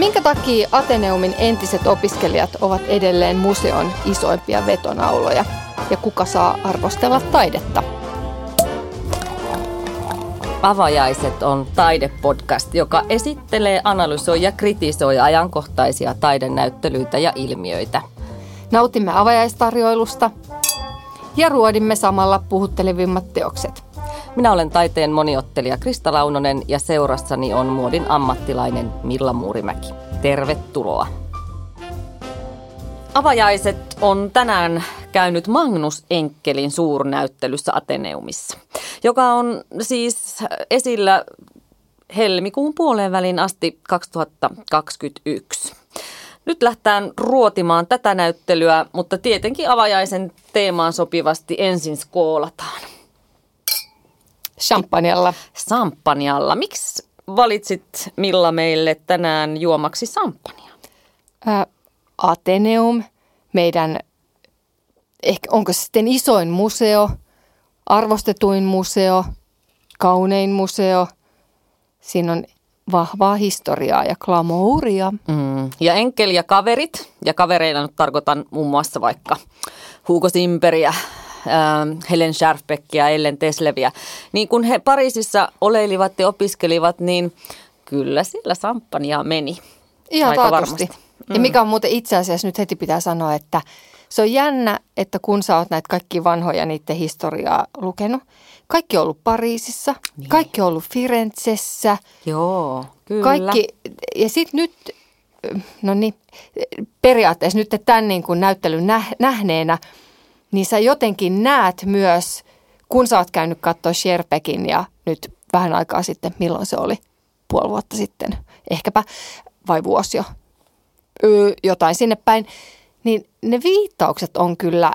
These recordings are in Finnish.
Minkä takia Ateneumin entiset opiskelijat ovat edelleen museon isoimpia vetonauloja? Ja kuka saa arvostella taidetta? Avajaiset on taidepodcast, joka esittelee, analysoi ja kritisoi ajankohtaisia taidenäyttelyitä ja ilmiöitä. Nautimme avajaistarjoilusta ja ruodimme samalla puhuttelevimmat teokset. Minä olen taiteen moniottelija Krista Launonen ja seurassani on muodin ammattilainen Milla Muurimäki. Tervetuloa. Avajaiset on tänään käynyt Magnus Enkelin suurnäyttelyssä Ateneumissa, joka on siis esillä helmikuun puoleen välin asti 2021. Nyt lähtään ruotimaan tätä näyttelyä, mutta tietenkin avajaisen teemaan sopivasti ensin skoolataan. Champagnella. Sampanjalla. Miksi valitsit Milla meille tänään juomaksi sampania? Ateneum, meidän, ehkä onko se sitten isoin museo, arvostetuin museo, kaunein museo. Siinä on vahvaa historiaa ja glamouria. Mm. Ja Enkel ja kaverit, ja kavereina nyt tarkoitan muun muassa vaikka Hugo Simperiä, Helen Scharfbeckia ja Ellen Tesleviä. Niin kun he Pariisissa oleilivat ja opiskelivat, niin kyllä sillä samppania meni. Ihan Aika taatusti. Mm. Ja mikä on muuten itse asiassa nyt heti pitää sanoa, että se on jännä, että kun sä oot näitä kaikki vanhoja niiden historiaa lukenut, kaikki on ollut Pariisissa, niin. kaikki on ollut Firenzessä. Joo, kyllä. Kaikki, ja sitten nyt, no niin, periaatteessa nyt tämän niin kuin näyttelyn nähneenä – niin sä jotenkin näet myös, kun sä oot käynyt katsoa Sherpekin ja nyt vähän aikaa sitten, milloin se oli, puoli vuotta sitten, ehkäpä, vai vuosi jo, öö, jotain sinne päin, niin ne viittaukset on kyllä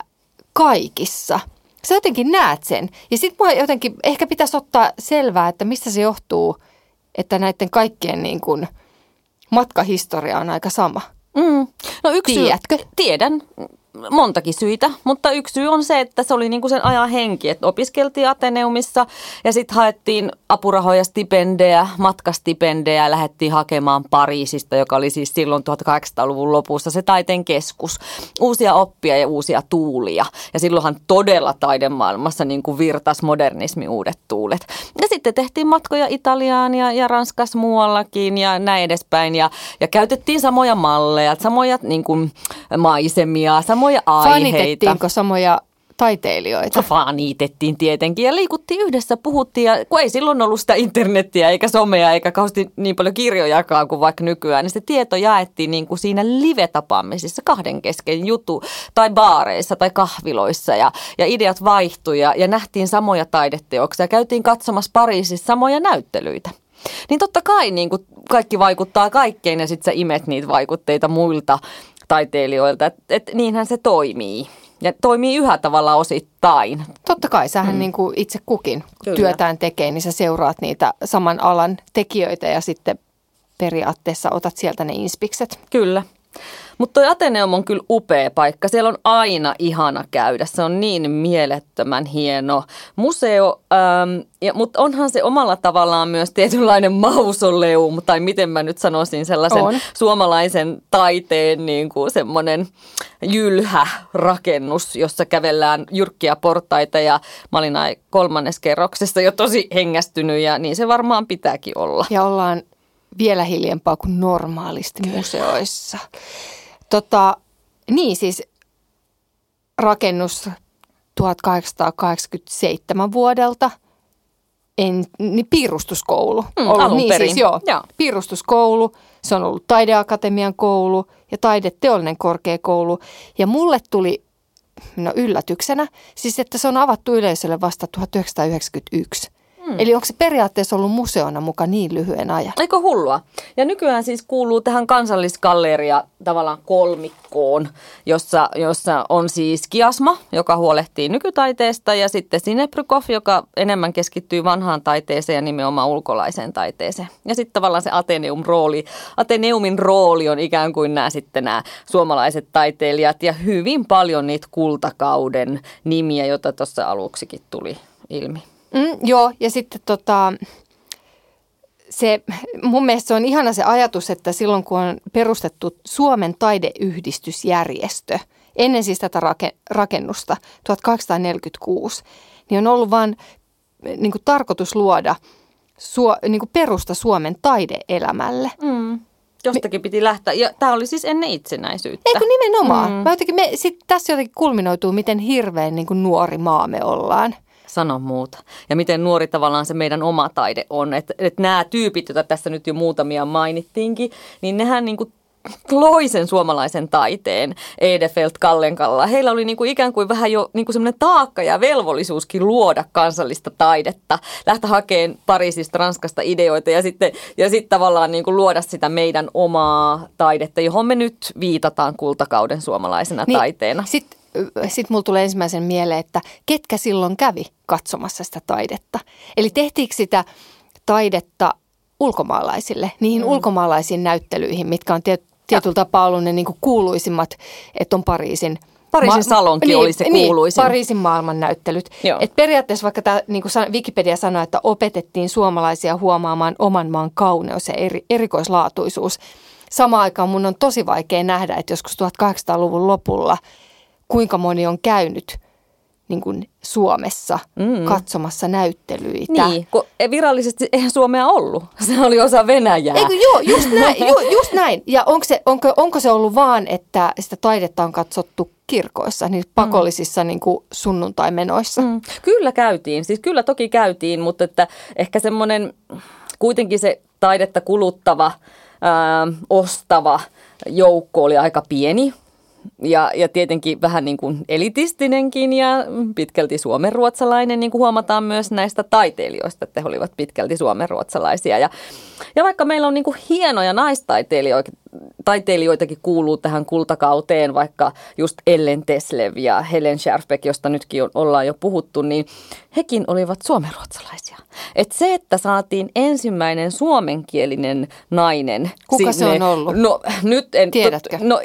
kaikissa. Sä jotenkin näet sen. Ja sitten jotenkin ehkä pitäisi ottaa selvää, että mistä se johtuu, että näiden kaikkien niin kuin matkahistoria on aika sama. Mm. No yksi, Tiedätkö? Tiedän montakin syitä, mutta yksi syy on se, että se oli niinku sen ajan henki, että opiskeltiin Ateneumissa ja sitten haettiin apurahoja, stipendejä, matkastipendejä ja lähdettiin hakemaan Pariisista, joka oli siis silloin 1800-luvun lopussa se taiteen keskus. Uusia oppia ja uusia tuulia ja silloinhan todella taidemaailmassa niin kuin virtas modernismi uudet tuulet. Ja sitten tehtiin matkoja Italiaan ja, ja Ranskas muuallakin ja näin edespäin ja, ja käytettiin samoja malleja, samoja niin kuin maisemia, samoja samoja aiheita. Fanitettiinko samoja taiteilijoita? Fanitettiin tietenkin ja liikuttiin yhdessä, puhuttiin ja kun ei silloin ollut sitä internettiä eikä somea eikä kauheasti niin paljon kirjojakaan kuin vaikka nykyään, niin se tieto jaettiin niin kuin siinä live-tapaamisissa kahden kesken jutu tai baareissa tai kahviloissa ja, ja ideat vaihtui ja, ja nähtiin samoja taideteoksia ja käytiin katsomassa Pariisissa samoja näyttelyitä. Niin totta kai niin kuin kaikki vaikuttaa kaikkeen ja sitten sä imet niitä vaikutteita muilta taiteilijoilta, että et niinhän se toimii. Ja toimii yhä tavalla osittain. Totta kai, sähän mm. niin kuin itse kukin Kyllä. työtään tekee, niin sä seuraat niitä saman alan tekijöitä ja sitten periaatteessa otat sieltä ne inspikset. Kyllä. Mutta toi Ateneum on kyllä upea paikka. Siellä on aina ihana käydä. Se on niin mielettömän hieno museo. Ähm, ja, mutta onhan se omalla tavallaan myös tietynlainen mausoleum, tai miten mä nyt sanoisin, sellaisen on. suomalaisen taiteen niin kuin semmoinen jylhä rakennus, jossa kävellään jyrkkiä portaita. Ja mä olin kolmannes kerroksessa jo tosi hengästynyt, ja niin se varmaan pitääkin olla. Ja ollaan vielä hiljempaa kuin normaalisti Kyllä. museoissa. Tota, niin siis rakennus 1887 vuodelta. En, niin piirustuskoulu. Mm, ollut, alun niin perin. Siis, joo, joo. Piirustuskoulu, se on ollut taideakatemian koulu ja taideteollinen korkeakoulu. Ja mulle tuli no yllätyksenä, siis että se on avattu yleisölle vasta 1991. Hmm. Eli onko se periaatteessa ollut museona mukaan niin lyhyen ajan? Eikö hullua? Ja nykyään siis kuuluu tähän kansallisgalleria tavallaan kolmikkoon, jossa, jossa on siis Kiasma, joka huolehtii nykytaiteesta ja sitten Sineprykov, joka enemmän keskittyy vanhaan taiteeseen ja nimenomaan ulkolaiseen taiteeseen. Ja sitten tavallaan se Ateneum-rooli, Ateneumin rooli on ikään kuin nämä sitten nämä suomalaiset taiteilijat ja hyvin paljon niitä kultakauden nimiä, joita tuossa aluksikin tuli ilmi. Mm, joo, ja sitten tota, se, mun mielestä se on ihana se ajatus, että silloin kun on perustettu Suomen taideyhdistysjärjestö, ennen siis tätä rakennusta 1846, niin on ollut vain niin kuin tarkoitus luoda suo, niin kuin perusta Suomen taideelämälle. Mm. Jostakin piti lähteä. Ja tämä oli siis ennen itsenäisyyttä. Eikö nimenomaan? Mm. Mä jotenkin, me, sit tässä jotenkin kulminoituu, miten hirveän niin kuin nuori maa me ollaan sano muuta. Ja miten nuori tavallaan se meidän oma taide on. Että et nämä tyypit, joita tässä nyt jo muutamia mainittiinkin, niin nehän niin kuin loi sen suomalaisen taiteen Edefelt Kallenkalla. Heillä oli niin kuin ikään kuin vähän jo niin kuin semmoinen taakka ja velvollisuuskin luoda kansallista taidetta. Lähteä hakemaan Pariisista, Ranskasta ideoita ja sitten, ja sitten tavallaan niin kuin luoda sitä meidän omaa taidetta, johon me nyt viitataan kultakauden suomalaisena niin, taiteena. Sitten sitten mulla tulee ensimmäisen mieleen, että ketkä silloin kävi katsomassa sitä taidetta. Eli tehtiinkö sitä taidetta ulkomaalaisille, niihin mm. ulkomaalaisiin näyttelyihin, mitkä on tiet, tietyllä tapaa ollut ne niin kuin kuuluisimmat, että on Pariisin Pariisin salonki niin, oli se niin, kuuluisin. Niin, Pariisin maailmannäyttelyt. Et periaatteessa vaikka tämä, niin kuin Wikipedia sanoi, että opetettiin suomalaisia huomaamaan oman maan kauneus ja eri, erikoislaatuisuus. Samaan aikaan mun on tosi vaikea nähdä, että joskus 1800-luvun lopulla – kuinka moni on käynyt niin kuin Suomessa mm. katsomassa näyttelyitä. Niin, kun virallisesti eihän Suomea ollut. Se oli osa Venäjää. Eikö, joo, just näin. ju, just näin. Ja onko se, onko, onko se ollut vaan, että sitä taidetta on katsottu kirkoissa, niin pakollisissa mm. niin kuin sunnuntaimenoissa? Mm. Kyllä käytiin. Siis kyllä toki käytiin, mutta että ehkä semmoinen kuitenkin se taidetta kuluttava, ää, ostava joukko oli aika pieni ja, ja tietenkin vähän niin kuin elitistinenkin ja pitkälti suomenruotsalainen, niin kuin huomataan myös näistä taiteilijoista, että he olivat pitkälti suomenruotsalaisia. Ja, ja vaikka meillä on niin kuin hienoja naistaiteilijoita, taiteilijoitakin kuuluu tähän kultakauteen, vaikka just Ellen Teslev ja Helen Scherfbeck, josta nytkin ollaan jo puhuttu, niin hekin olivat suomenruotsalaisia. Et se, että saatiin ensimmäinen suomenkielinen nainen. Kuka sinne, se on ollut? No nyt en... Tiedätkö? No,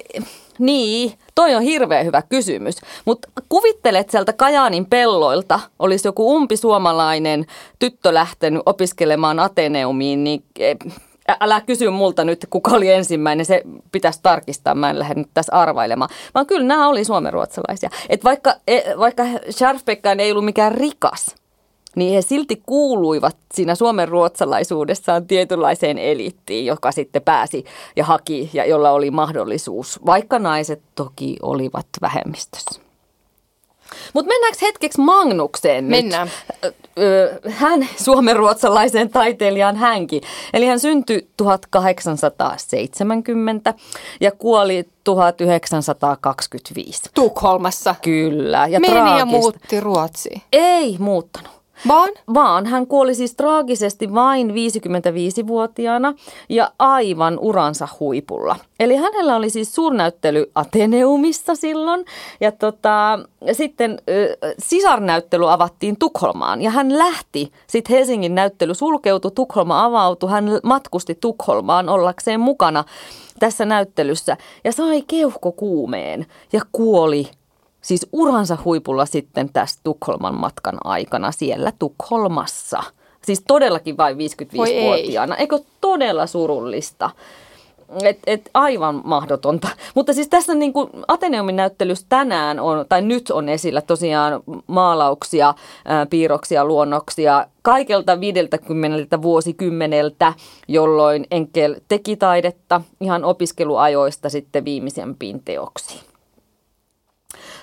niin, toi on hirveän hyvä kysymys. Mutta kuvittelet sieltä Kajaanin pelloilta, olisi joku umpi suomalainen tyttö lähtenyt opiskelemaan Ateneumiin, niin e, älä kysy multa nyt, kuka oli ensimmäinen, se pitäisi tarkistaa, mä en lähde nyt tässä arvailemaan. Vaan kyllä nämä oli suomenruotsalaisia. Et vaikka, e, vaikka Scharfbeckään ei ollut mikään rikas, niin he silti kuuluivat siinä Suomen ruotsalaisuudessaan tietynlaiseen eliittiin, joka sitten pääsi ja haki ja jolla oli mahdollisuus, vaikka naiset toki olivat vähemmistössä. Mutta mennäänkö hetkeksi Magnukseen nyt? Mennään. Hän, suomenruotsalaisen taiteilijan hänkin. Eli hän syntyi 1870 ja kuoli 1925. Tukholmassa. Kyllä. Ja Meni ja muutti Ruotsiin. Ei muuttanut. Vaan? Vaan. Hän kuoli siis traagisesti vain 55-vuotiaana ja aivan uransa huipulla. Eli hänellä oli siis suurnäyttely Ateneumissa silloin ja tota, sitten äh, sisarnäyttely avattiin Tukholmaan ja hän lähti. Sitten Helsingin näyttely sulkeutui, Tukholma avautui, hän matkusti Tukholmaan ollakseen mukana tässä näyttelyssä ja sai keuhkokuumeen ja kuoli siis uransa huipulla sitten tässä Tukholman matkan aikana siellä Tukholmassa. Siis todellakin vain 55-vuotiaana. Eikö todella surullista? Et, et aivan mahdotonta. Mutta siis tässä niin kuin Ateneumin näyttelyssä tänään on, tai nyt on esillä tosiaan maalauksia, ää, piirroksia, luonnoksia kaikelta 50 vuosikymmeneltä, jolloin Enkel teki taidetta ihan opiskeluajoista sitten viimeisempiin teoksiin.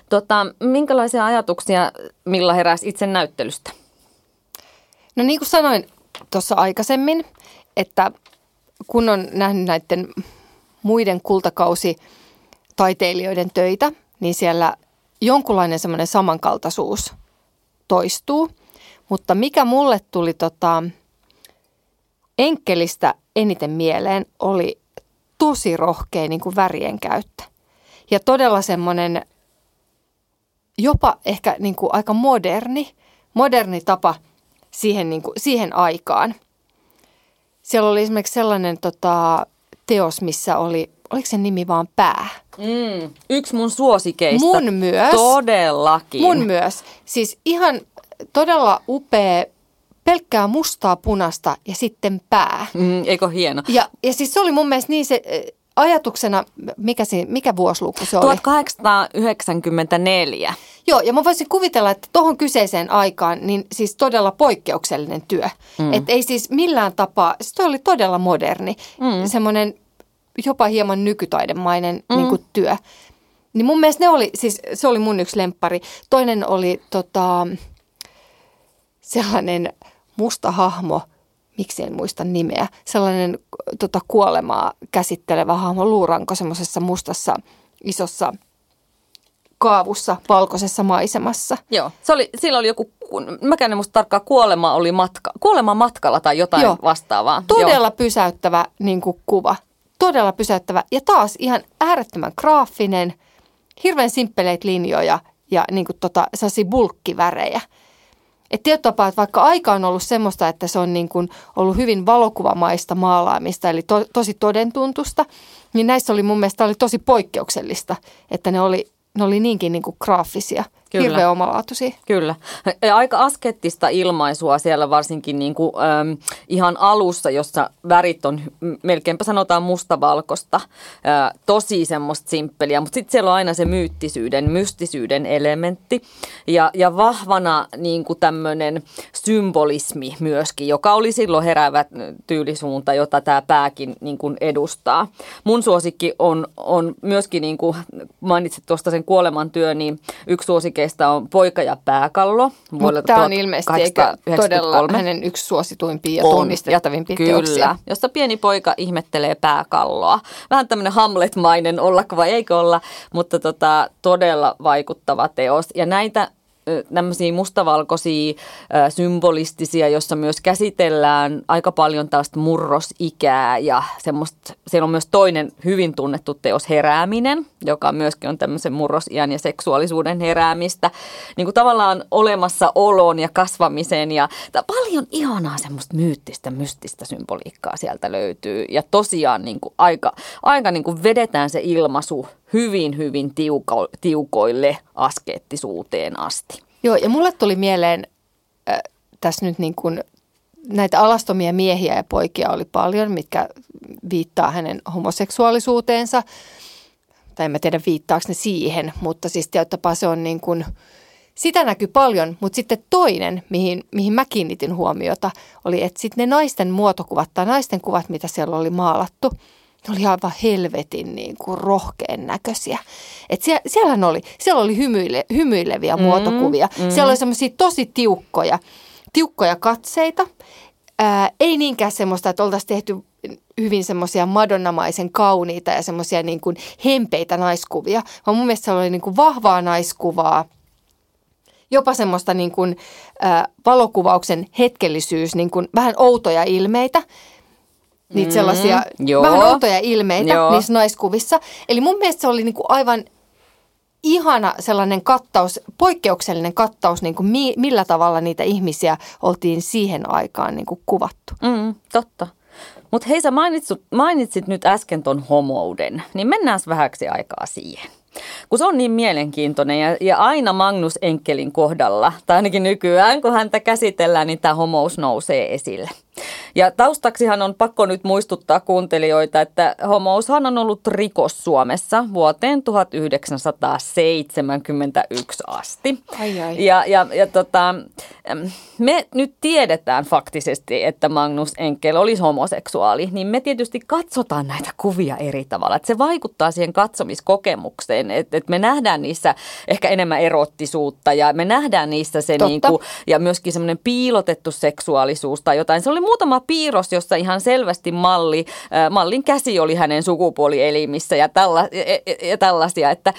Tota, minkälaisia ajatuksia Milla heräsi itse näyttelystä? No niin kuin sanoin tuossa aikaisemmin, että kun on nähnyt näiden muiden kultakausi taiteilijoiden töitä, niin siellä jonkunlainen semmoinen samankaltaisuus toistuu. Mutta mikä mulle tuli tota, enkelistä eniten mieleen oli tosi rohkea niin kuin värien käyttö. Ja todella semmoinen jopa ehkä niin kuin aika moderni, moderni tapa siihen, niin kuin, siihen aikaan. Siellä oli esimerkiksi sellainen tota, teos, missä oli, oliko se nimi vaan pää? Mm, yksi mun suosikeista. Mun myös. Todellakin. Mun myös. Siis ihan todella upea pelkkää mustaa, punasta ja sitten pää. Mm, eikö hieno? Ja, ja siis se oli mun mielestä niin se ajatuksena, mikä, se, mikä vuosiluku se oli? 1894. Joo, ja mä voisin kuvitella, että tuohon kyseiseen aikaan, niin siis todella poikkeuksellinen työ. Mm. Että ei siis millään tapaa, siis toi oli todella moderni, mm. semmoinen jopa hieman nykytaidemainen mm. niin kuin työ. Niin mun mielestä ne oli, siis se oli mun yksi lemppari. Toinen oli tota, sellainen musta hahmo, miksi en muista nimeä, sellainen tota, kuolemaa käsittelevä hahmo, luuranko semmoisessa mustassa isossa kaavussa valkoisessa maisemassa. Joo, se oli, sillä oli joku, mäkään en muista tarkkaan, kuolema oli matka, kuolema matkalla tai jotain Joo. vastaavaa. Todella Joo. pysäyttävä niin kuin, kuva, todella pysäyttävä ja taas ihan äärettömän graafinen, hirveän simppeleitä linjoja ja niin kuin, tota, sellaisia bulkkivärejä. Et tietyllä tapaa, että vaikka aika on ollut semmoista, että se on niin kuin ollut hyvin valokuvamaista maalaamista, eli to, tosi todentuntusta, niin näissä oli mun mielestä oli tosi poikkeuksellista, että ne oli, ne oli niinkin niin kuin graafisia – Kyllä. hirveän omalaatuisia. Kyllä. Aika askettista ilmaisua siellä varsinkin niin kuin, ähm, ihan alussa, jossa värit on melkeinpä sanotaan mustavalkoista. Äh, tosi semmoista simppeliä, mutta sitten siellä on aina se myyttisyyden, mystisyyden elementti. Ja, ja vahvana niin kuin tämmöinen symbolismi myöskin, joka oli silloin heräävä tyylisuunta, jota tämä pääkin niin kuin edustaa. Mun suosikki on, on myöskin, niin kuin mainitsit tuosta sen kuolemantyö, niin yksi suosikki klassikeista on Poika ja pääkallo Mutta tämä on ilmeisesti eikä todella hänen yksi suosituimpia ja tunnistettavimpia Kyllä, teoksia. jossa pieni poika ihmettelee pääkalloa. Vähän tämmöinen Hamlet-mainen ollako vai eikö olla, mutta tota, todella vaikuttava teos. Ja näitä tämmöisiä mustavalkoisia symbolistisia, jossa myös käsitellään aika paljon tällaista murrosikää ja semmoista, siellä on myös toinen hyvin tunnettu teos Herääminen, joka myöskin on tämmöisen murrosiän ja seksuaalisuuden heräämistä, niin kuin tavallaan olemassa olon ja kasvamisen ja paljon ihanaa semmoista myyttistä, mystistä symboliikkaa sieltä löytyy. Ja tosiaan niin kuin aika, aika niin kuin vedetään se ilmaisu hyvin, hyvin tiuko, tiukoille askeettisuuteen asti. Joo, ja mulle tuli mieleen äh, tässä nyt niin kuin näitä alastomia miehiä ja poikia oli paljon, mitkä viittaa hänen homoseksuaalisuuteensa. Tai en mä tiedä viittaako ne siihen, mutta siis tietyllä se on niin kuin, sitä näkyy paljon, mutta sitten toinen, mihin, mihin mä kiinnitin huomiota, oli, että sitten ne naisten muotokuvat tai naisten kuvat, mitä siellä oli maalattu – ne oli aivan helvetin niin kuin rohkeen näköisiä. Et siellä, siellähän oli, siellä oli hymyile, hymyileviä mm, muotokuvia. Mm. Siellä oli semmoisia tosi tiukkoja, tiukkoja katseita. Ää, ei niinkään semmoista, että oltaisiin tehty hyvin semmoisia madonnamaisen kauniita ja semmoisia niin kuin hempeitä naiskuvia, vaan mun mielestä siellä oli niin kuin vahvaa naiskuvaa, jopa semmoista niin kuin, ää, valokuvauksen hetkellisyys, niin kuin vähän outoja ilmeitä – niitä sellaisia mm, vähän outoja ilmeitä joo. niissä naiskuvissa. Eli mun mielestä se oli niinku aivan ihana sellainen kattaus, poikkeuksellinen kattaus, niin kuin mi, millä tavalla niitä ihmisiä oltiin siihen aikaan niin kuin kuvattu. Mm, totta. Mutta hei, sä mainitsit, mainitsit nyt äsken ton homouden, niin mennään vähäksi aikaa siihen. Kun se on niin mielenkiintoinen ja, ja aina Magnus Enkelin kohdalla, tai ainakin nykyään kun häntä käsitellään, niin tämä homous nousee esille. Ja taustaksihan on pakko nyt muistuttaa kuuntelijoita, että homoushan on ollut rikos Suomessa vuoteen 1971 asti. Ai ai. Ja, ja, ja tota, me nyt tiedetään faktisesti, että Magnus Enkel olisi homoseksuaali, niin me tietysti katsotaan näitä kuvia eri tavalla. Että se vaikuttaa siihen katsomiskokemukseen, että, että me nähdään niissä ehkä enemmän erottisuutta ja me nähdään niissä se niin kuin, ja myöskin semmoinen piilotettu seksuaalisuus tai jotain. Se oli muutama piirros, jossa ihan selvästi malli, äh, mallin käsi oli hänen sukupuolielimissä ja, tälla, ja, ja tällaisia, että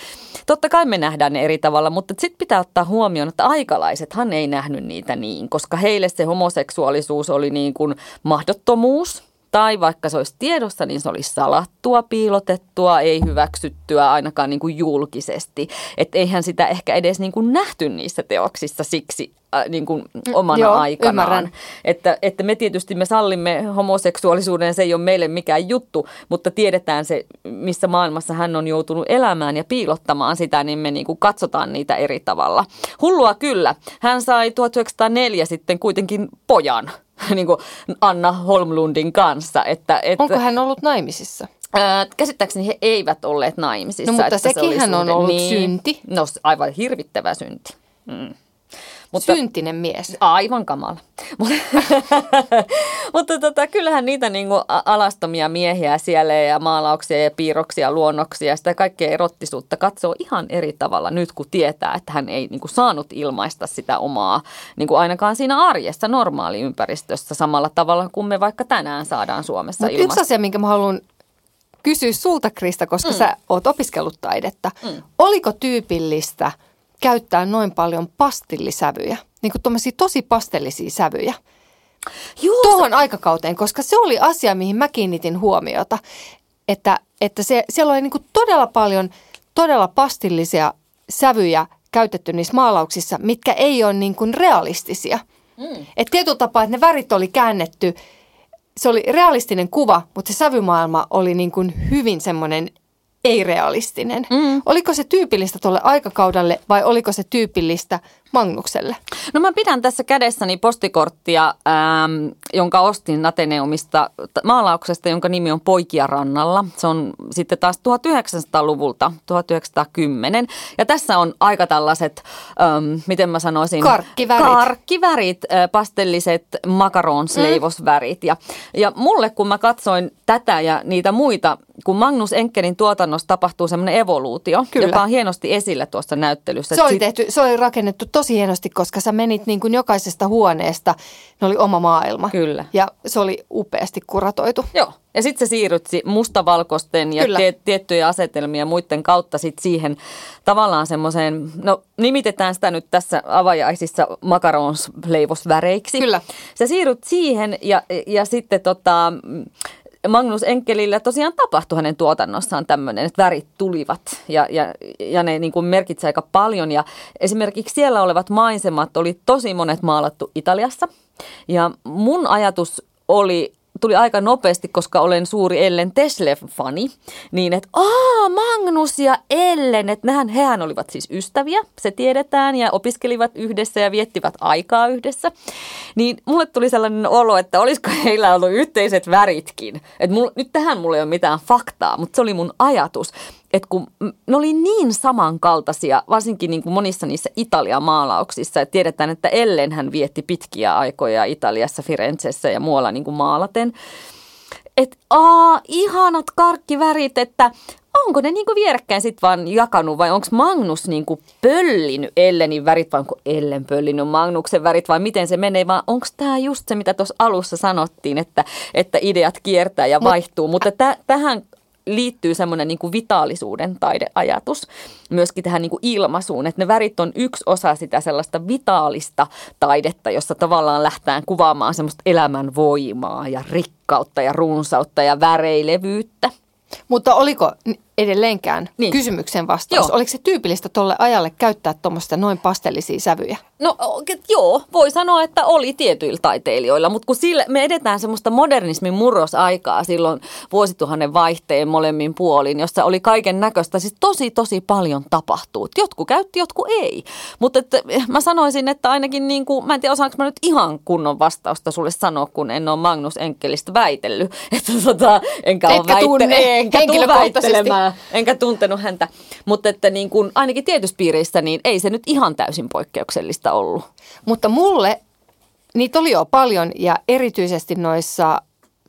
totta kai me nähdään ne eri tavalla, mutta sitten pitää ottaa huomioon, että aikalaisethan ei nähnyt niitä niin, koska heille se homoseksuaalisuus oli niin kuin mahdottomuus, tai vaikka se olisi tiedossa, niin se olisi salattua, piilotettua, ei hyväksyttyä ainakaan niin kuin julkisesti. Että eihän sitä ehkä edes niin kuin nähty niissä teoksissa siksi, niin kuin omana Joo, aikanaan. ymmärrän. Että, että me tietysti me sallimme homoseksuaalisuuden, se ei ole meille mikään juttu, mutta tiedetään se, missä maailmassa hän on joutunut elämään ja piilottamaan sitä, niin me niin kuin katsotaan niitä eri tavalla. Hullua kyllä. Hän sai 1904 sitten kuitenkin pojan niin kuin Anna Holmlundin kanssa. Että, että, Onko hän ollut naimisissa? Ää, käsittääkseni he eivät olleet naimisissa. No, mutta että se sekin oli hän on ollut synti. No aivan hirvittävä synti. Mm. Mutta, Syntinen mies. Aivan kamala. Mutta, tota, kyllähän niitä niinku alastomia miehiä siellä ja maalauksia ja piirroksia, luonnoksia ja sitä kaikkea erottisuutta katsoo ihan eri tavalla nyt, kun tietää, että hän ei niinku saanut ilmaista sitä omaa, niinku ainakaan siinä arjessa normaaliympäristössä samalla tavalla kuin me vaikka tänään saadaan Suomessa Mutta yksi ilmaista. asia, minkä mä haluan kysyä sulta, Krista, koska mm. sä oot opiskellut taidetta. Mm. Oliko tyypillistä käyttää noin paljon pastillisävyjä? Niin kuin tosi pastellisia sävyjä Joo, tuohon aikakauteen, koska se oli asia, mihin mä kiinnitin huomiota, että, että se, siellä oli niin kuin todella paljon todella pastillisia sävyjä käytetty niissä maalauksissa, mitkä ei ole niin kuin realistisia. Mm. Et tietyllä tapaa, että ne värit oli käännetty, se oli realistinen kuva, mutta se sävymaailma oli niin kuin hyvin semmoinen ei-realistinen. Mm. Oliko se tyypillistä tuolle aikakaudelle vai oliko se tyypillistä Magnukselle? No mä pidän tässä kädessäni postikorttia, ähm, jonka ostin Ateneumista maalauksesta, jonka nimi on Poikia rannalla. Se on sitten taas 1900-luvulta, 1910. Ja tässä on aika tällaiset, ähm, miten mä sanoisin? Karkkivärit. Karkkivärit, äh, pastelliset makaronsleivosvärit. Ja, ja mulle kun mä katsoin tätä ja niitä muita, kun Magnus Enkelin tuotannossa tapahtuu semmoinen evoluutio, Kyllä. joka on hienosti esillä tuossa näyttelyssä. Se oli, tehty, se oli rakennettu tosi hienosti, koska sä menit niin kuin jokaisesta huoneesta, ne oli oma maailma. Kyllä. Ja se oli upeasti kuratoitu. Joo, ja sitten sä siirryt si- mustavalkoisten ja Kyllä. tie- tiettyjä asetelmia muiden kautta sit siihen tavallaan semmoiseen, no nimitetään sitä nyt tässä avajaisissa makaronsleivosväreiksi. Kyllä. Sä siirryt siihen ja, ja sitten tota, Magnus Enkelillä tosiaan tapahtui hänen tuotannossaan tämmöinen, että värit tulivat ja, ja, ja ne niin kuin merkitsi aika paljon. Ja esimerkiksi siellä olevat maisemat oli tosi monet maalattu Italiassa. Ja mun ajatus oli tuli aika nopeasti, koska olen suuri Ellen Teslev-fani, niin että aa, Magnus ja Ellen, että nehän, hehän olivat siis ystäviä, se tiedetään, ja opiskelivat yhdessä ja viettivät aikaa yhdessä. Niin mulle tuli sellainen olo, että olisiko heillä ollut yhteiset väritkin. Että nyt tähän mulla ei ole mitään faktaa, mutta se oli mun ajatus. Että kun ne oli niin samankaltaisia, varsinkin niin kuin monissa niissä Italian maalauksissa, että tiedetään, että Ellen hän vietti pitkiä aikoja Italiassa, Firenzessä ja muualla niin kuin maalaten. Että aa, ihanat karkkivärit, että onko ne niinku vierekkäin sitten vaan jakanut vai onko Magnus niinku pöllinyt Ellenin värit vai onko Ellen pöllinyt Magnuksen värit vai miten se menee vai onko tämä just se mitä tuossa alussa sanottiin, että, että ideat kiertää ja vaihtuu, mutta tä, tähän liittyy semmoinen niin vitaalisuuden taideajatus myöskin tähän niin kuin ilmaisuun, että ne värit on yksi osa sitä sellaista vitaalista taidetta, jossa tavallaan lähtään kuvaamaan semmoista elämän voimaa ja rikkautta ja runsautta ja väreilevyyttä. Mutta oliko edelleenkään Niin. kysymyksen vastaus? Joo. Oliko se tyypillistä tuolle ajalle käyttää tuommoista noin pastellisia sävyjä? No joo, voi sanoa, että oli tietyillä taiteilijoilla, mutta kun sille, me edetään semmoista modernismin murrosaikaa silloin vuosituhannen vaihteen molemmin puolin, jossa oli kaiken näköistä, siis tosi tosi paljon tapahtuu. Jotkut käytti, jotkut ei. Mutta että, mä sanoisin, että ainakin niin kuin, mä en tiedä osaanko mä nyt ihan kunnon vastausta sulle sanoa, kun en ole Magnus Enkelistä väitellyt. Että tota, enkä ole Etkä väitte- tunne enkä henkilökohtaisesti. Enkä tuntenut häntä. Mutta että niin kuin, ainakin tietyissä piireissä, niin ei se nyt ihan täysin poikkeuksellista ollut. Mutta mulle niitä oli jo paljon ja erityisesti noissa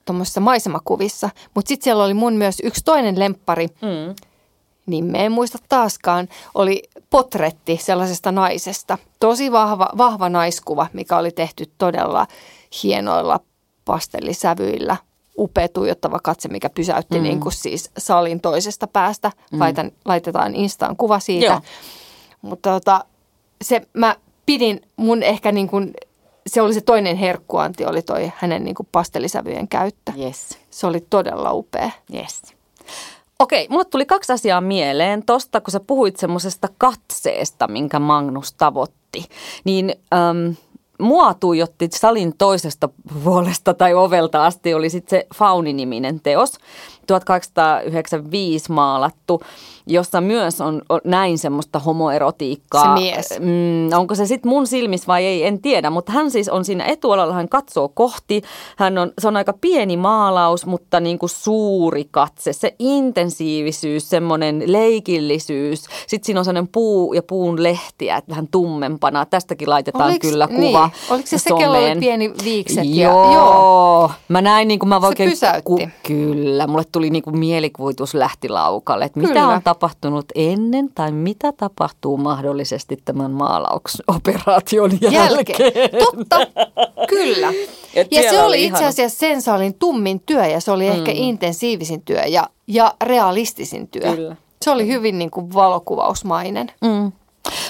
tuommoisissa maisemakuvissa. Mutta sitten siellä oli mun myös yksi toinen lemppari, Mm. nimeä en muista taaskaan, oli potretti sellaisesta naisesta. Tosi vahva, vahva naiskuva, mikä oli tehty todella hienoilla pastellisävyillä. Upea tuijottava katse, mikä pysäytti mm. niin kuin siis salin toisesta päästä. Mm. Laitan, laitetaan Instaan kuva siitä. Joo. Mutta tota, se, mä pidin mun ehkä niin kuin, se oli se toinen herkkuanti, oli toi hänen niin kuin pastellisävyjen käyttö. Yes. Se oli todella upea. Yes. Okei, mulle tuli kaksi asiaa mieleen tosta, kun sä puhuit semmoisesta katseesta, minkä Magnus tavoitti. Niin äm, mua tuijotti salin toisesta puolesta tai ovelta asti oli sitten se Fauni-niminen teos, 1895 maalattu jossa myös on, on näin semmoista homoerotiikkaa. Se mies. Mm, onko se sitten mun silmissä vai ei, en tiedä, mutta hän siis on siinä etualalla, hän katsoo kohti. Hän on, se on aika pieni maalaus, mutta niin kuin suuri katse. Se intensiivisyys, semmoinen leikillisyys. Sitten siinä on semmoinen puu ja puun lehtiä, että vähän tummempana. Tästäkin laitetaan Oliks, kyllä kuva. Niin. Oliko se se, kello oli pieni viikset? Joo. Ja, joo. Mä näin niin kuin mä oikein... pysäytti. Ku, kyllä. Mulle tuli niin kuin mielikuvitus lähti laukalle. Että mitä Kyllä. on tapahtunut ennen tai mitä tapahtuu mahdollisesti tämän maalausoperaation jälkeen. jälkeen. Totta, kyllä. Et Ja se oli oli itse asiassa sen saalin tummin työ ja se oli mm. ehkä intensiivisin työ ja, ja realistisin työ. Kyllä. Se oli hyvin niin kuin valokuvausmainen. Mm.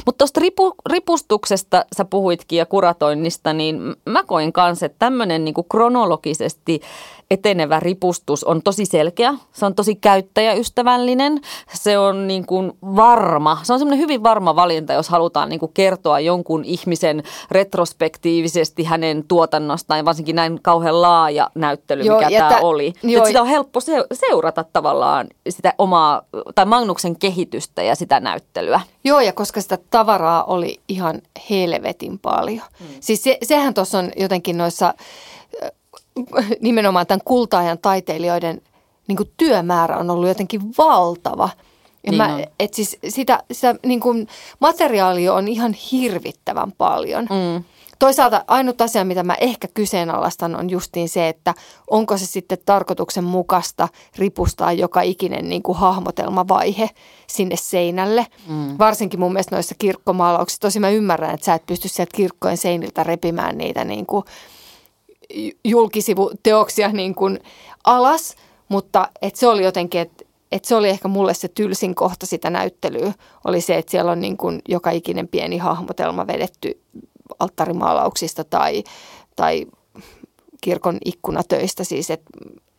Mutta tuosta ripu, ripustuksesta sä puhuitkin ja kuratoinnista, niin mä koin kanssa, että tämmöinen niinku kronologisesti etenevä ripustus on tosi selkeä. Se on tosi käyttäjäystävällinen. Se on niin kuin varma. Se on semmoinen hyvin varma valinta, jos halutaan niin kuin kertoa jonkun ihmisen retrospektiivisesti hänen tuotannostaan. Varsinkin näin kauhean laaja näyttely, Joo, mikä tämä tä- oli. joo, sitä on helppo se- seurata tavallaan sitä omaa, tai Magnuksen kehitystä ja sitä näyttelyä. Joo, ja koska sitä tavaraa oli ihan helvetin paljon. Mm. Siis se, sehän tuossa on jotenkin noissa nimenomaan tämän kultaajan taiteilijoiden niin kuin työmäärä on ollut jotenkin valtava. Ja Niin mä, on. et siis sitä, sitä niin kuin materiaalia on ihan hirvittävän paljon. Mm. Toisaalta ainut asia, mitä mä ehkä kyseenalaistan, on justiin se, että onko se sitten tarkoituksenmukaista ripustaa joka ikinen niin kuin hahmotelmavaihe sinne seinälle. Mm. Varsinkin mun mielestä noissa kirkkomaalauksissa. Tosi mä ymmärrän, että sä et pysty sieltä kirkkojen seiniltä repimään niitä niin kuin julkisivuteoksia niin kuin alas, mutta et se oli jotenkin, että et se oli ehkä mulle se tylsin kohta sitä näyttelyä, oli se, että siellä on niin kuin joka ikinen pieni hahmotelma vedetty alttarimaalauksista tai, tai kirkon ikkunatöistä siis, että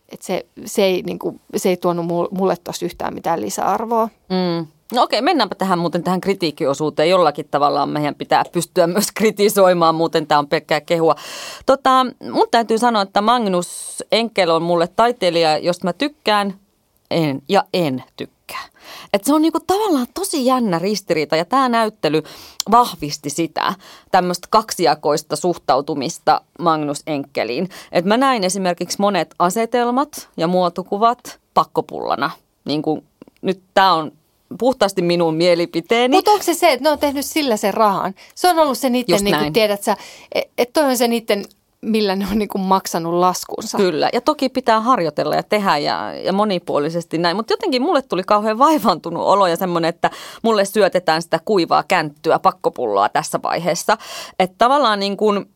et se, se, ei, niin kuin, se ei tuonut mul- mulle tuossa yhtään mitään lisäarvoa. Mm. No okei, mennäänpä tähän muuten tähän kritiikkiosuuteen. Jollakin tavalla meidän pitää pystyä myös kritisoimaan, muuten tämä on pelkkää kehua. Tota, mun täytyy sanoa, että Magnus Enkel on mulle taiteilija, josta mä tykkään en, ja en tykkää. Et se on niinku tavallaan tosi jännä ristiriita ja tämä näyttely vahvisti sitä tämmöistä kaksijakoista suhtautumista Magnus Enkeliin. Et mä näin esimerkiksi monet asetelmat ja muotokuvat pakkopullana. Niin kuin, nyt tämä on puhtaasti minun mielipiteeni. Mutta onko se se, että ne on tehnyt sillä sen rahan? Se on ollut se niiden, niin kuin tiedät sä, että toi on se niiden, millä ne on niin kuin maksanut laskunsa. Kyllä, ja toki pitää harjoitella ja tehdä ja, ja monipuolisesti näin, mutta jotenkin mulle tuli kauhean vaivantunut olo ja semmoinen, että mulle syötetään sitä kuivaa känttyä, pakkopulloa tässä vaiheessa. Että tavallaan niin kuin,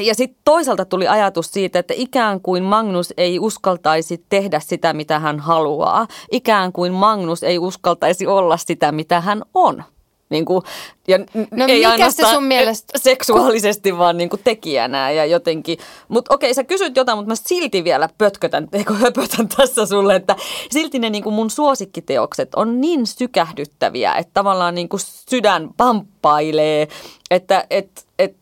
ja sitten toisaalta tuli ajatus siitä, että ikään kuin Magnus ei uskaltaisi tehdä sitä, mitä hän haluaa. Ikään kuin Magnus ei uskaltaisi olla sitä, mitä hän on. Niin kuin, ja No ei mikä se sun mielestä- seksuaalisesti, vaan niin kuin tekijänä ja jotenkin. Mutta okei, sä kysyt jotain, mutta mä silti vielä pötkötän, eikö höpötän tässä sulle, että silti ne niin kuin mun suosikkiteokset on niin sykähdyttäviä, että tavallaan niin kuin sydän pamppailee, että et, et,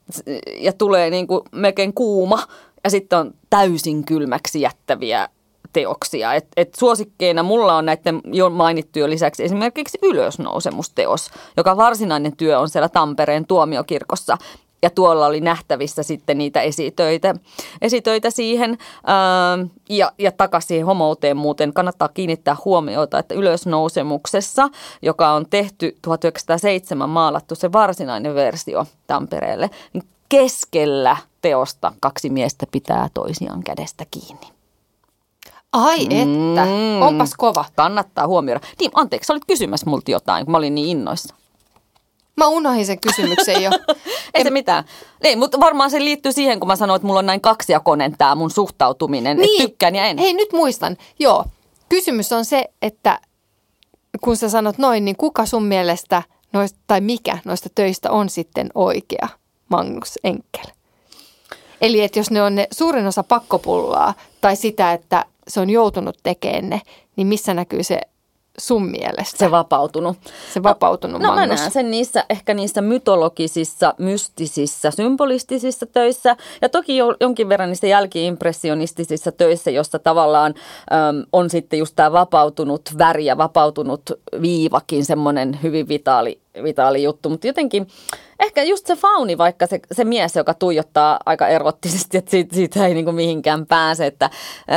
ja tulee niin kuin melkein kuuma ja sitten on täysin kylmäksi jättäviä teoksia. Et, et suosikkeina mulla on näiden jo mainittujen lisäksi esimerkiksi ylösnousemusteos, joka varsinainen työ on siellä Tampereen tuomiokirkossa. Ja tuolla oli nähtävissä sitten niitä esitöitä, esitöitä siihen. Ää, ja, ja takaisin homouteen muuten kannattaa kiinnittää huomiota, että ylösnousemuksessa, joka on tehty 1907 maalattu se varsinainen versio Tampereelle, niin keskellä teosta kaksi miestä pitää toisiaan kädestä kiinni. Ai että, Mm. onpas kova. Kannattaa huomioida. Niin, anteeksi, olit kysymässä multa jotain, kun mä olin niin innoissa. Mä unohdin sen kysymyksen jo. Ei se mitään. Ei, mutta varmaan se liittyy siihen, kun mä sanoin, että mulla on näin kaksijakoinen tämä mun suhtautuminen, niin. että tykkään ja en. Hei, nyt muistan. Joo. Kysymys on se, että kun sä sanot noin, niin kuka sun mielestä noista, tai mikä noista töistä on sitten oikea Magnus Enkel? Eli että jos ne on ne suurin osa pakkopullaa tai sitä, että se on joutunut tekemään ne, niin missä näkyy se sun mielestä? Se vapautunut. Se vapautunut No, no mä näen sen niissä, ehkä niissä mytologisissa, mystisissä, symbolistisissa töissä ja toki jo, jonkin verran niissä jälkiimpressionistisissa töissä, jossa tavallaan äm, on sitten just tämä vapautunut väri ja vapautunut viivakin semmoinen hyvin vitaali, vitaali juttu, mutta jotenkin ehkä just se fauni, vaikka se, se mies, joka tuijottaa aika erottisesti, että siitä, siitä ei niinku mihinkään pääse, että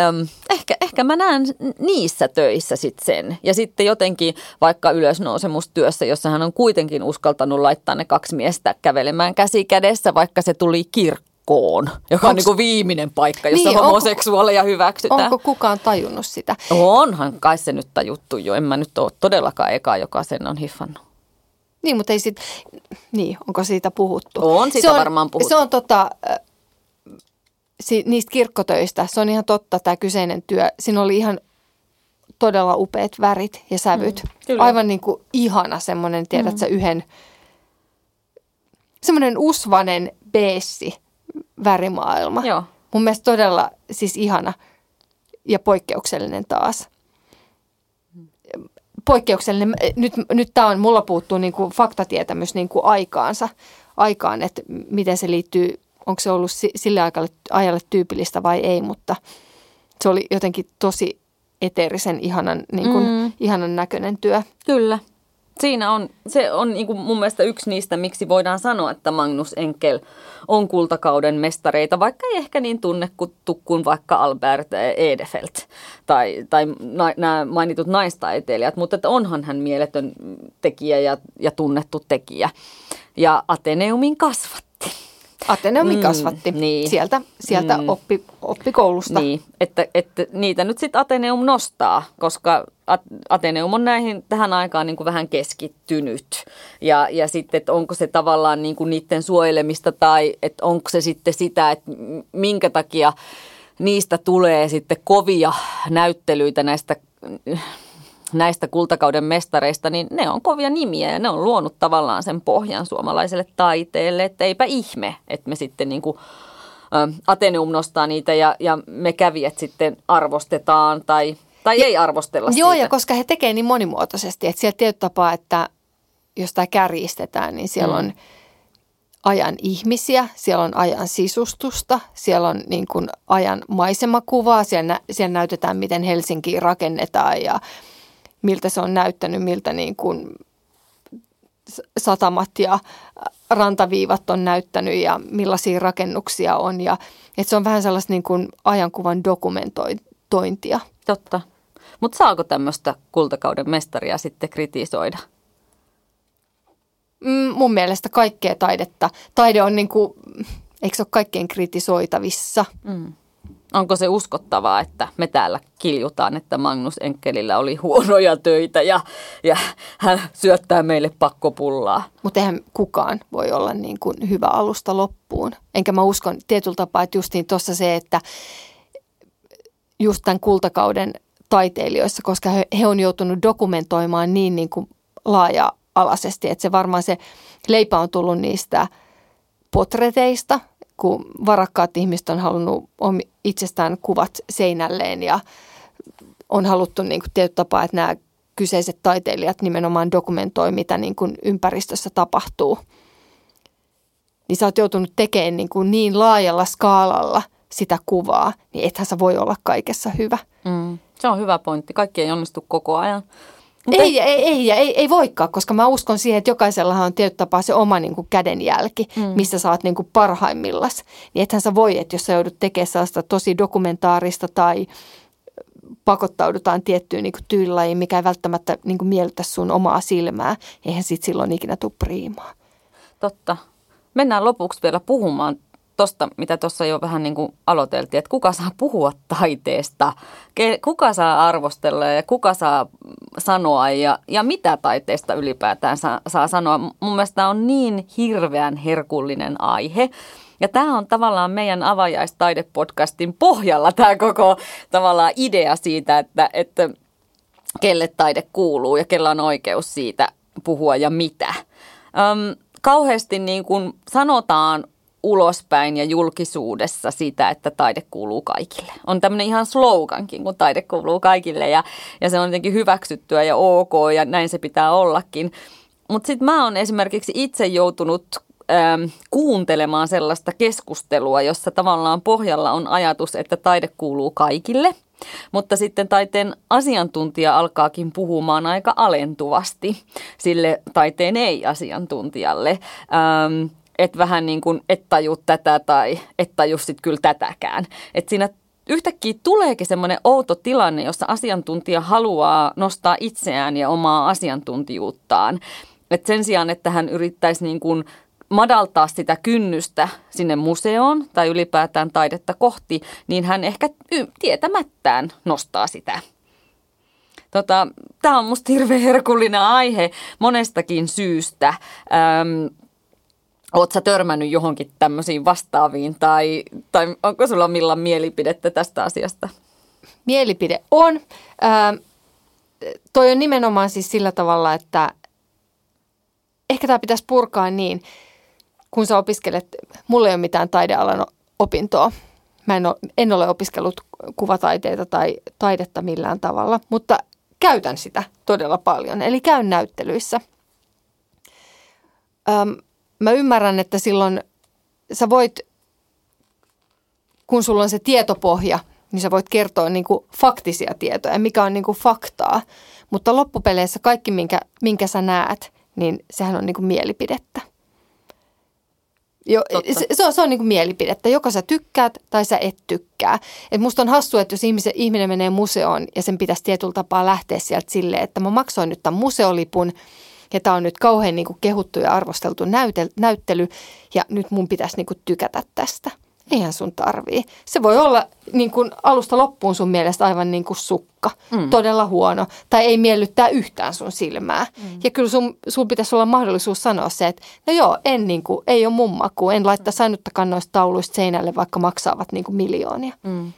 äm, ehkä, ehkä mä näen niissä töissä sitten sen. Ja sitten jotenkin vaikka ylösnousemustyössä, jossa hän on kuitenkin uskaltanut laittaa ne kaksi miestä kävelemään käsi kädessä, vaikka se tuli kirkkoon, joka on Onks- niinku viimeinen paikka, jossa Niin, niin, onko- homoseksuaaleja hyväksytään. Onko kukaan tajunnut sitä? Onhan kai se nyt tajuttu jo. En mä nyt ole todellakaan eka, joka sen on hiffannut. Niin, mutta ei sit, niin, onko siitä puhuttu? On siitä se on, varmaan puhuttu. Se on tota, äh, si, niistä kirkkotöistä, se on ihan totta tämä kyseinen työ. Siinä oli ihan todella upeat värit ja sävyt. Mm, kyllä. Aivan niin kuin ihana semmoinen, tiedät sä, yhden, semmoinen usvanen beessi värimaailma. Joo. Mun mielestä todella siis ihana ja poikkeuksellinen taas. Poikkeuksellinen. Nyt, nyt tämä on, mulla puuttuu niin kuin faktatietämys niin kuin aikaansa, aikaan, että miten se liittyy, onko se ollut si- sille ajalle, ajalle tyypillistä vai ei, mutta se oli jotenkin tosi eteerisen ihanan, niin kuin, Mm. ihanan näköinen työ. Kyllä. Siinä on, se on niin kuin mun mielestä yksi niistä, miksi voidaan sanoa, että Magnus Enkel on kultakauden mestareita, vaikka ei ehkä niin tunnettu kuin vaikka Albert Edefeldt tai, tai na, nämä mainitut naistaiteilijat, mutta että onhan hän mieletön tekijä ja, ja tunnettu tekijä. Ja Ateneumin kasvatti. Ateneumi Mm, kasvatti niin. sieltä, sieltä Mm. oppi, oppikoulusta. Niin, että, että niitä nyt sitten Ateneum nostaa, koska At- Ateneum on näihin tähän aikaan niin kuin vähän keskittynyt. Ja, ja sitten, että onko se tavallaan niin kuin niiden suojelemista tai että onko se sitten sitä, että minkä takia niistä tulee sitten kovia näyttelyitä näistä näistä kultakauden mestareista, niin ne on kovia nimiä ja ne on luonut tavallaan sen pohjan suomalaiselle taiteelle, että eipä ihme, että me sitten niin kuin, Ateneum nostaa niitä ja, ja me kävijät sitten arvostetaan tai, tai ei arvostella Joo, siitä. ja koska he tekevät niin monimuotoisesti, että siellä tietyllä tapaa, että jos tämä kärjistetään, niin siellä Mm. on ajan ihmisiä, siellä on ajan sisustusta, siellä on niin kuin ajan maisemakuvaa, siellä, nä- siellä näytetään, miten Helsinki rakennetaan ja miltä se on näyttänyt, miltä niin kuin satamat ja rantaviivat on näyttänyt ja millaisia rakennuksia on. Ja, että se on vähän sellaista niin kuin ajankuvan dokumentointia. Totta. Mutta saako tämmöistä kultakauden mestaria sitten kritisoida? Mm, mun mielestä kaikkea taidetta. Taide on niin kuin, eikö se ole kaikkein kritisoitavissa? Mm. Onko se uskottavaa, että me täällä kiljutaan, että Magnus Enkelillä oli huonoja töitä ja, ja hän syöttää meille pakkopullaa? Mutta eihän kukaan voi olla niin kuin hyvä alusta loppuun. Enkä mä uskon tietyllä tapaa, että justiin tuossa se, että just tämän kultakauden taiteilijoissa, koska he, he on joutunut dokumentoimaan niin, niin kuin laaja-alaisesti, että se varmaan se leipä on tullut niistä potreteista, kun varakkaat ihmiset on halunnut itsestään kuvat seinälleen ja on haluttu niin kuin tietyllä tapaa, että nämä kyseiset taiteilijat nimenomaan dokumentoi, mitä niin kuin ympäristössä tapahtuu. Niin sä oot joutunut tekemään niin, kuin niin laajalla skaalalla sitä kuvaa, niin ethän sä voi olla kaikessa hyvä. Mm. Se on hyvä pointti. Kaikki ei onnistu koko ajan. Mut Ei, ei, ei, ei, ei voikaan, koska mä uskon siihen, että jokaisellahan on tietyllä tapaa se oma niin kuin kädenjälki, mm. missä sä oot niin kuin parhaimmillas. Niin ethän sä voi, että jos sä joudut tekemään sellaista tosi dokumentaarista tai pakottaudutaan tiettyyn niin kuin tyylilajiin, mikä ei välttämättä niin kuin miellytä sun omaa silmää, eihän sit silloin ikinä tule priimaa. Totta. Mennään lopuksi vielä puhumaan tuosta, mitä tuossa jo vähän niin kuin aloiteltiin, että kuka saa puhua taiteesta, kuka saa arvostella ja kuka saa sanoa ja, ja mitä taiteesta ylipäätään saa, saa sanoa. Mun mielestä tämä on niin hirveän herkullinen aihe. Ja tämä on tavallaan meidän avajaistaidepodcastin pohjalla tämä koko tavallaan idea siitä, että, että kelle taide kuuluu ja kellä on oikeus siitä puhua ja mitä. Öm, kauheasti niin kuin sanotaan ulospäin ja julkisuudessa sitä, että taide kuuluu kaikille. On tämmöinen ihan slogankin, kun taide kuuluu kaikille ja, ja se on jotenkin hyväksyttyä ja ok ja näin se pitää ollakin. Mutta sitten mä oon esimerkiksi itse joutunut ähm, kuuntelemaan sellaista keskustelua, jossa tavallaan pohjalla on ajatus, että taide kuuluu kaikille – mutta sitten taiteen asiantuntija alkaakin puhumaan aika alentuvasti sille taiteen ei-asiantuntijalle. Ähm, että vähän niin kuin et taju tätä tai et taju sit kyllä tätäkään. Että siinä yhtäkkiä tuleekin semmoinen outo tilanne, jossa asiantuntija haluaa nostaa itseään ja omaa asiantuntijuuttaan. Et sen sijaan, että hän yrittäisi niin kuin madaltaa sitä kynnystä sinne museoon tai ylipäätään taidetta kohti, niin hän ehkä tietämättään nostaa sitä. Tota, Tämä on musta hirveän herkullinen aihe monestakin syystä. Ähm, Oletko törmännyt johonkin tämmöisiin vastaaviin tai, tai onko sulla milloin mielipidettä tästä asiasta? Mielipide on. Ähm, toi on nimenomaan siis sillä tavalla, että ehkä tämä pitäisi purkaa niin, kun sä opiskelet, mulla ei ole mitään taidealan opintoa. Mä en ole, en ole opiskellut kuvataiteita tai taidetta millään tavalla, mutta käytän sitä todella paljon. Eli käyn näyttelyissä. Öm, mä ymmärrän, että silloin sä voit, kun sulla on se tietopohja, niin sä voit kertoa niin kuin faktisia tietoja, mikä on niin kuin faktaa. Mutta loppupeleissä kaikki, minkä, minkä sä näet, niin sehän on niin kuin mielipidettä. Jo, se, se on, se on niin kuin mielipidettä. Joko sä tykkäät tai sä et tykkää. Et musta on hassu, että jos ihmisen, ihminen menee museoon ja sen pitäisi tietyllä tapaa lähteä sieltä silleen, että mä maksoin nyt tämän museolipun ja tämä on nyt kauhean niin kuin kehuttu ja arvosteltu näyttely ja nyt mun pitäisi niin kuin tykätä tästä eihän sun tarvii. Se voi olla niin kuin alusta loppuun sun mielestä aivan niin kuin sukka, mm. todella huono, tai ei miellyttää yhtään sun silmää. Mm. Ja kyllä sun, sun pitäisi olla mahdollisuus sanoa se, että no joo, en niin kuin, ei ole mun maku, en laittaa ainuttakaan noista tauluista seinälle, vaikka maksaavat niin kuin miljoonia. Mm.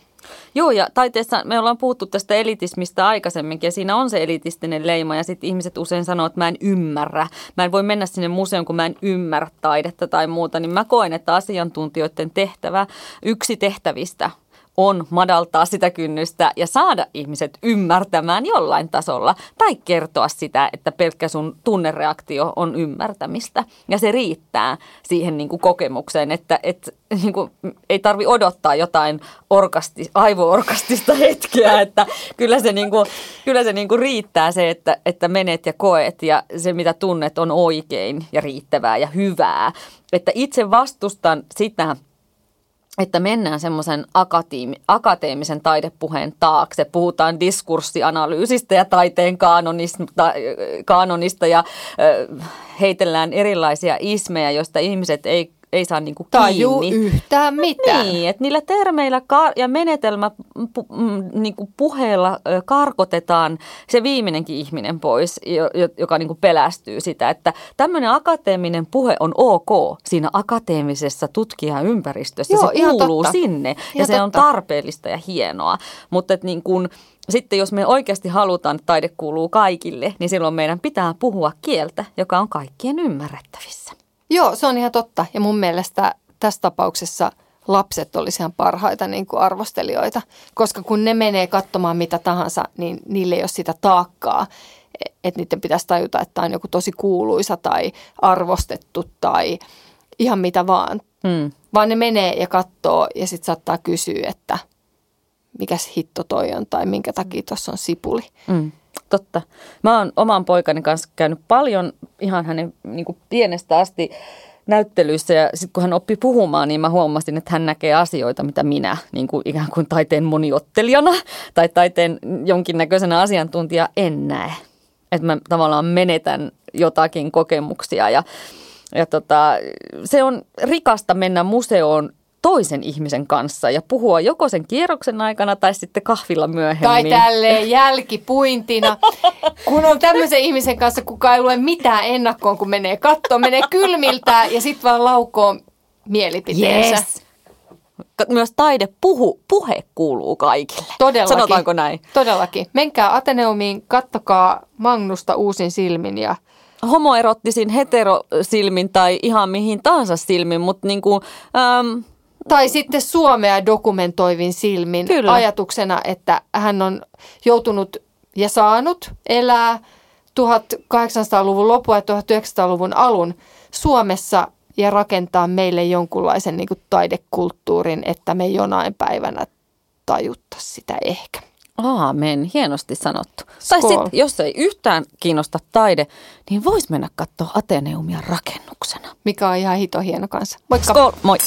Joo, ja taiteessa me ollaan puhuttu tästä elitismistä aikaisemminkin, ja siinä on se elitistinen leima, ja sitten ihmiset usein sanoo, että mä en ymmärrä. Mä en voi mennä sinne museoon, kun mä en ymmärrä taidetta tai muuta, niin mä koen, että asiantuntijoiden tehtävä, yksi tehtävistä on madaltaa sitä kynnystä ja saada ihmiset ymmärtämään jollain tasolla tai kertoa sitä, että pelkkä sun tunnereaktio on ymmärtämistä. Ja se riittää siihen niin kuin kokemukseen, että et, niin kuin, ei tarvi odottaa jotain orkasti, aivoorkastista hetkeä, että kyllä se, niin kuin, kyllä se niin kuin riittää se, että, että menet ja koet ja se mitä tunnet on oikein ja riittävää ja hyvää. Että itse vastustan sitä, että mennään semmoisen akateemi, akateemisen taidepuheen taakse. Puhutaan diskurssianalyysistä ja taiteen kaanonista, kaanonista ja heitellään erilaisia ismejä, joista ihmiset ei ei saa niinku Taju yhtään mitään. Niin, että niillä termeillä kar- ja menetelmä pu- niinku puheella karkotetaan se viimeinenkin ihminen pois, joka niinku pelästyy sitä, että tämmöinen akateeminen puhe on ok siinä akateemisessa tutkijaympäristössä. Joo, se kuuluu totta. sinne ja ihan se totta. on tarpeellista ja hienoa, mutta että niin kuin, sitten jos me oikeasti halutaan, että taide kuuluu kaikille, niin silloin meidän pitää puhua kieltä, joka on kaikkien ymmärrettävissä. Joo, se on ihan totta. Ja mun mielestä tässä tapauksessa lapset olisi ihan parhaita niin kuin arvostelijoita, koska kun ne menee katsomaan mitä tahansa, niin niille ei ole sitä taakkaa, että niiden pitäisi tajuta, että on joku tosi kuuluisa tai arvostettu tai ihan mitä vaan. Hmm. Vaan ne menee ja katsoo ja sitten saattaa kysyä, että mikäs hitto toi on tai minkä takia tuossa on sipuli. Hmm. Totta. Mä oon oman poikani kanssa käynyt paljon ihan hänen niin kuin pienestä asti näyttelyissä ja sitten kun hän oppi puhumaan, niin mä huomasin, että hän näkee asioita, mitä minä niin kuin ikään kuin taiteen moniottelijana tai taiteen jonkinnäköisenä asiantuntija en näe. Että mä tavallaan menetän jotakin kokemuksia ja, ja tota, se on rikasta mennä museoon toisen ihmisen kanssa ja puhua joko sen kierroksen aikana tai sitten kahvilla myöhemmin. Tai tälleen jälkipuintina. kun on tämmöisen ihmisen kanssa, kuka ei lue mitään ennakkoon, kun menee kattoon, menee kylmiltä ja sitten vaan laukoo mielipiteensä. Yes. Myös taide puhu, puhe kuuluu kaikille. Todellakin. Sanotaanko näin? Todellakin. Menkää Ateneumiin, kattokaa Magnusta uusin silmin ja homoerottisin heterosilmin tai ihan mihin tahansa silmin, mutta niin kuin, äm, Tai sitten Suomea dokumentoivin silmin Kyllä. ajatuksena, että hän on joutunut ja saanut elää 1800-luvun lopun ja 1900-luvun alun Suomessa ja rakentaa meille jonkunlaisen niin kuin taidekulttuurin, että me jonain päivänä tajuttaisiin sitä ehkä. Aamen, hienosti sanottu. Tai Skål. sitten, jos ei yhtään kiinnosta taide, niin vois mennä katsoa Ateneumia rakennuksena. Mikä on ihan hito hieno kanssa. Moikka! Skål, moi!